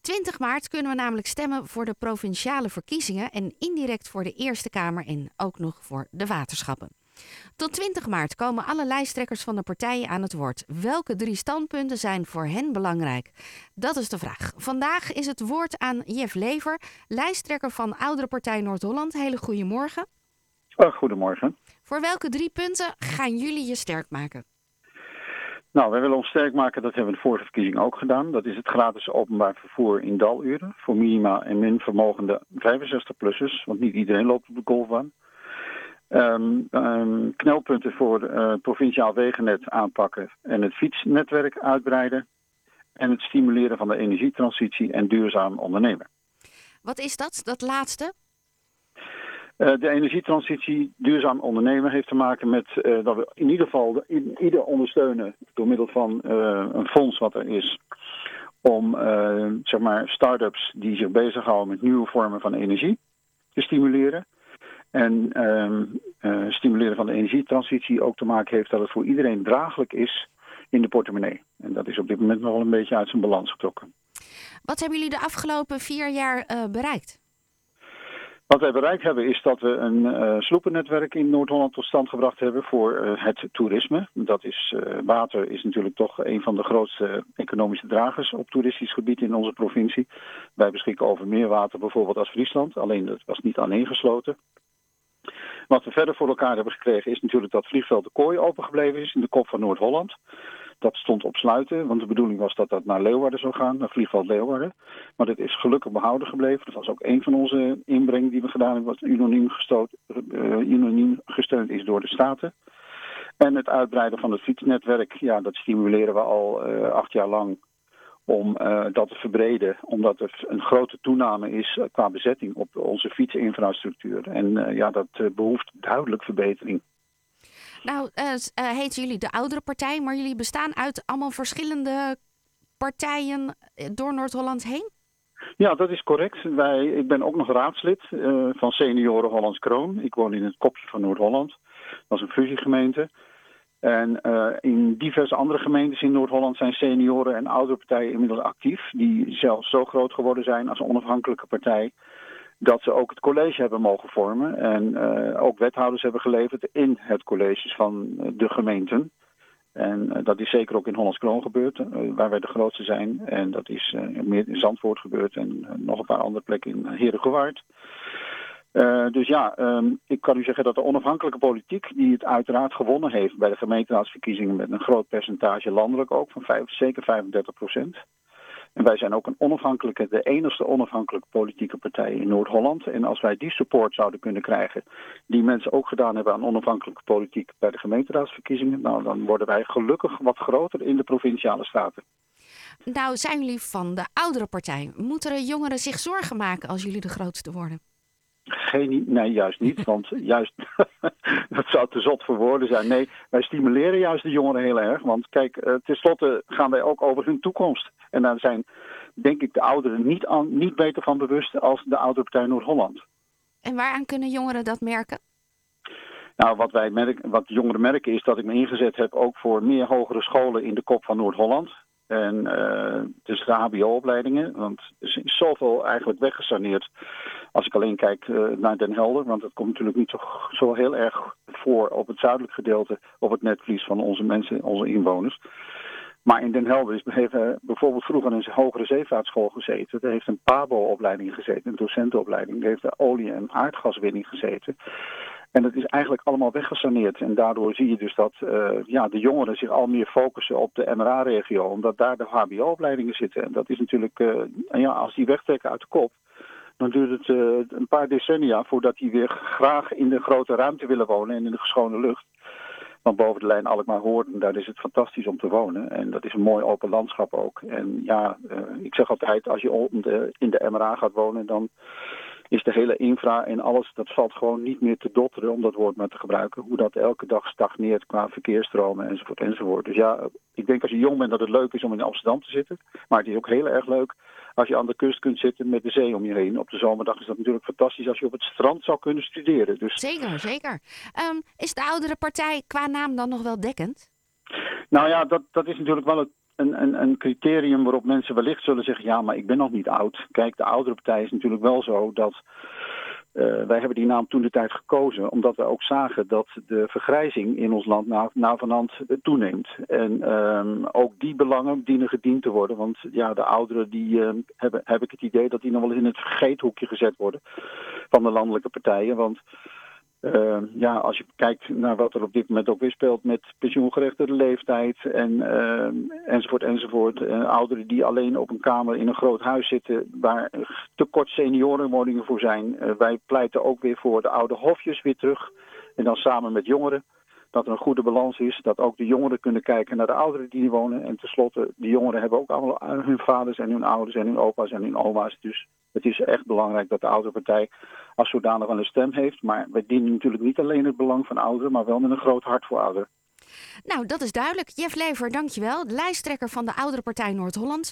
20 maart kunnen we namelijk stemmen voor de provinciale verkiezingen en indirect voor de Eerste Kamer en ook nog voor de waterschappen. Tot 20 maart komen alle lijsttrekkers van de partijen aan het woord. Welke drie standpunten zijn voor hen belangrijk? Dat is de vraag. Vandaag is het woord aan Jeff Lever, lijsttrekker van Oudere Partij Noord-Holland. Hele goede morgen. Oh, goedemorgen. Voor welke drie punten gaan jullie je sterk maken? Nou, wij willen ons sterk maken, dat hebben we de vorige verkiezing ook gedaan. Dat is het gratis openbaar vervoer in daluren voor minima en min vermogende 65-plussers. Want niet iedereen loopt op de golfbaan. Um, knelpunten voor uh, provinciaal wegennet aanpakken en het fietsnetwerk uitbreiden. En het stimuleren van de energietransitie en duurzaam ondernemen. Wat is dat, dat laatste? Uh, de energietransitie, duurzaam ondernemen, heeft te maken met uh, dat we in ieder geval ieder ondersteunen door middel van uh, een fonds wat er is. Om zeg maar start-ups die zich bezighouden met nieuwe vormen van energie te stimuleren. En uh, stimuleren van de energietransitie ook te maken heeft dat het voor iedereen draaglijk is in de portemonnee. En dat is op dit moment nog wel een beetje uit zijn balans getrokken. Wat hebben jullie de afgelopen vier jaar bereikt? Wat wij bereikt hebben is dat we een uh, sloepennetwerk in Noord-Holland tot stand gebracht hebben voor uh, het toerisme. Dat is, uh, water is natuurlijk toch een van de grootste economische dragers op toeristisch gebied in onze provincie. Wij beschikken over meer water bijvoorbeeld als Friesland, alleen dat was niet aaneengesloten. Wat we verder voor elkaar hebben gekregen is natuurlijk dat vliegveld de Kooi opengebleven is in de kop van Noord-Holland. Dat stond op sluiten, want de bedoeling was dat dat naar Leeuwarden zou gaan, naar vliegveld Leeuwarden. Maar dat is gelukkig behouden gebleven. Dat was ook een van onze inbreng die we gedaan hebben, wat unaniem, gestoot, uh, unaniem gesteund is door de Staten. En het uitbreiden van het fietsnetwerk, ja, dat stimuleren we al uh, acht jaar lang om uh, dat te verbreden, omdat er een grote toename is qua bezetting op onze fietsinfrastructuur. En ja, dat behoeft duidelijk verbetering. Nou, heten jullie de oudere partij, maar jullie bestaan uit allemaal verschillende partijen door Noord-Holland heen? Ja, dat is correct. Wij, ik ben ook nog raadslid van Senioren Hollands Kroon. Ik woon in het kopje van Noord-Holland. Dat is een fusiegemeente. En uh, in diverse andere gemeentes in Noord-Holland zijn senioren en oudere partijen inmiddels actief. Die zelfs zo groot geworden zijn als onafhankelijke partij. Dat ze ook het college hebben mogen vormen. En uh, ook wethouders hebben geleverd in het college van de gemeenten. En uh, dat is zeker ook in Hollands Kroon gebeurd, waar wij de grootste zijn. En dat is meer in Zandvoort gebeurd en nog een paar andere plekken in Herengewaard. Dus ja, um, ik kan u zeggen dat de onafhankelijke politiek, die het uiteraard gewonnen heeft bij de gemeenteraadsverkiezingen met een groot percentage landelijk ook, van vijf, zeker 35 procent. En wij zijn ook een onafhankelijke, de enigste onafhankelijke politieke partij in Noord-Holland. En als wij die support zouden kunnen krijgen, die mensen ook gedaan hebben aan onafhankelijke politiek bij de gemeenteraadsverkiezingen, nou dan worden wij gelukkig wat groter in de provinciale staten. Nou, zijn jullie van de oudere partij. Moeten er jongeren zich zorgen maken als jullie de grootste worden? Geen, nee, juist niet. Want juist, dat zou te zot voor woorden zijn. Nee, wij stimuleren juist de jongeren heel erg. Want kijk, uh, tenslotte gaan wij ook over hun toekomst. En daar zijn, denk ik, de ouderen niet, aan, niet beter van bewust als de Oudere Partij Noord-Holland. En waaraan kunnen jongeren dat merken? Nou, wat, wij merken, wat jongeren merken is dat ik me ingezet heb ook voor meer hogere scholen in de kop van Noord-Holland. En uh, dus de HBO-opleidingen, want er is zoveel eigenlijk weggesaneerd. Als ik alleen kijk uh, naar Den Helder, want dat komt natuurlijk niet zo, zo heel erg voor op het zuidelijk gedeelte, op het netvlies van onze mensen, onze inwoners. Maar in Den Helder is uh, bijvoorbeeld vroeger een hogere zeevaartschool gezeten. Er heeft een PABO-opleiding gezeten, een docentenopleiding. Er heeft de olie- en aardgaswinning gezeten. En dat is eigenlijk allemaal weggesaneerd. En daardoor zie je dus dat uh, ja, de jongeren zich al meer focussen op de MRA-regio, omdat daar de HBO-opleidingen zitten. En dat is natuurlijk, ja, als die wegtrekken uit de kop, dan duurt het uh, een paar decennia voordat die weer graag in de grote ruimte willen wonen en in de geschone lucht. Want boven de lijn Alkmaar Hoorn, daar is het fantastisch om te wonen. En dat is een mooi open landschap ook. En ja, ik zeg altijd, als je in de MRA gaat wonen, dan is de hele infra en alles, dat valt gewoon niet meer te dotteren, om dat woord maar te gebruiken. Hoe dat elke dag stagneert qua verkeersstromen enzovoort enzovoort. Dus ja, ik denk als je jong bent dat het leuk is om in Amsterdam te zitten. Maar het is ook heel erg leuk als je aan de kust kunt zitten met de zee om je heen. Op de zomerdag is dat natuurlijk fantastisch als je op het strand zou kunnen studeren. Dus... Zeker, zeker. Um, is de oudere partij qua naam dan nog wel dekkend? Nou ja, dat, dat is natuurlijk wel het een, een, een criterium waarop mensen wellicht zullen zeggen: ja, maar ik ben nog niet oud. Kijk, de oudere partij is natuurlijk wel zo dat. Uh, wij hebben die naam toen de tijd gekozen, omdat we ook zagen dat de vergrijzing in ons land na, na van hand toeneemt. En um, ook die belangen dienen gediend te worden. Want ja, de ouderen die uh, hebben, heb ik het idee dat die nog wel eens in het vergeethoekje gezet worden van de landelijke partijen. Want uh, ja, als je kijkt naar wat er op dit moment ook weer speelt met pensioengerechtigde leeftijd en, uh, enzovoort enzovoort. Uh, ouderen die alleen op een kamer in een groot huis zitten waar tekort seniorenwoningen voor zijn. wij pleiten ook weer voor de oude hofjes weer terug en dan samen met jongeren. Dat er een goede balans is, dat ook de jongeren kunnen kijken naar de ouderen die er wonen. En tenslotte, de jongeren hebben ook allemaal hun vaders en hun ouders en hun opa's en hun oma's. Dus het is echt belangrijk dat de oudere partij als zodanig wel een stem heeft. Maar wij dienen natuurlijk niet alleen het belang van ouderen, maar wel met een groot hart voor ouderen. Nou, dat is duidelijk. Jeff Lever, dankjewel. Lijsttrekker van de Oudere Partij Noord-Holland.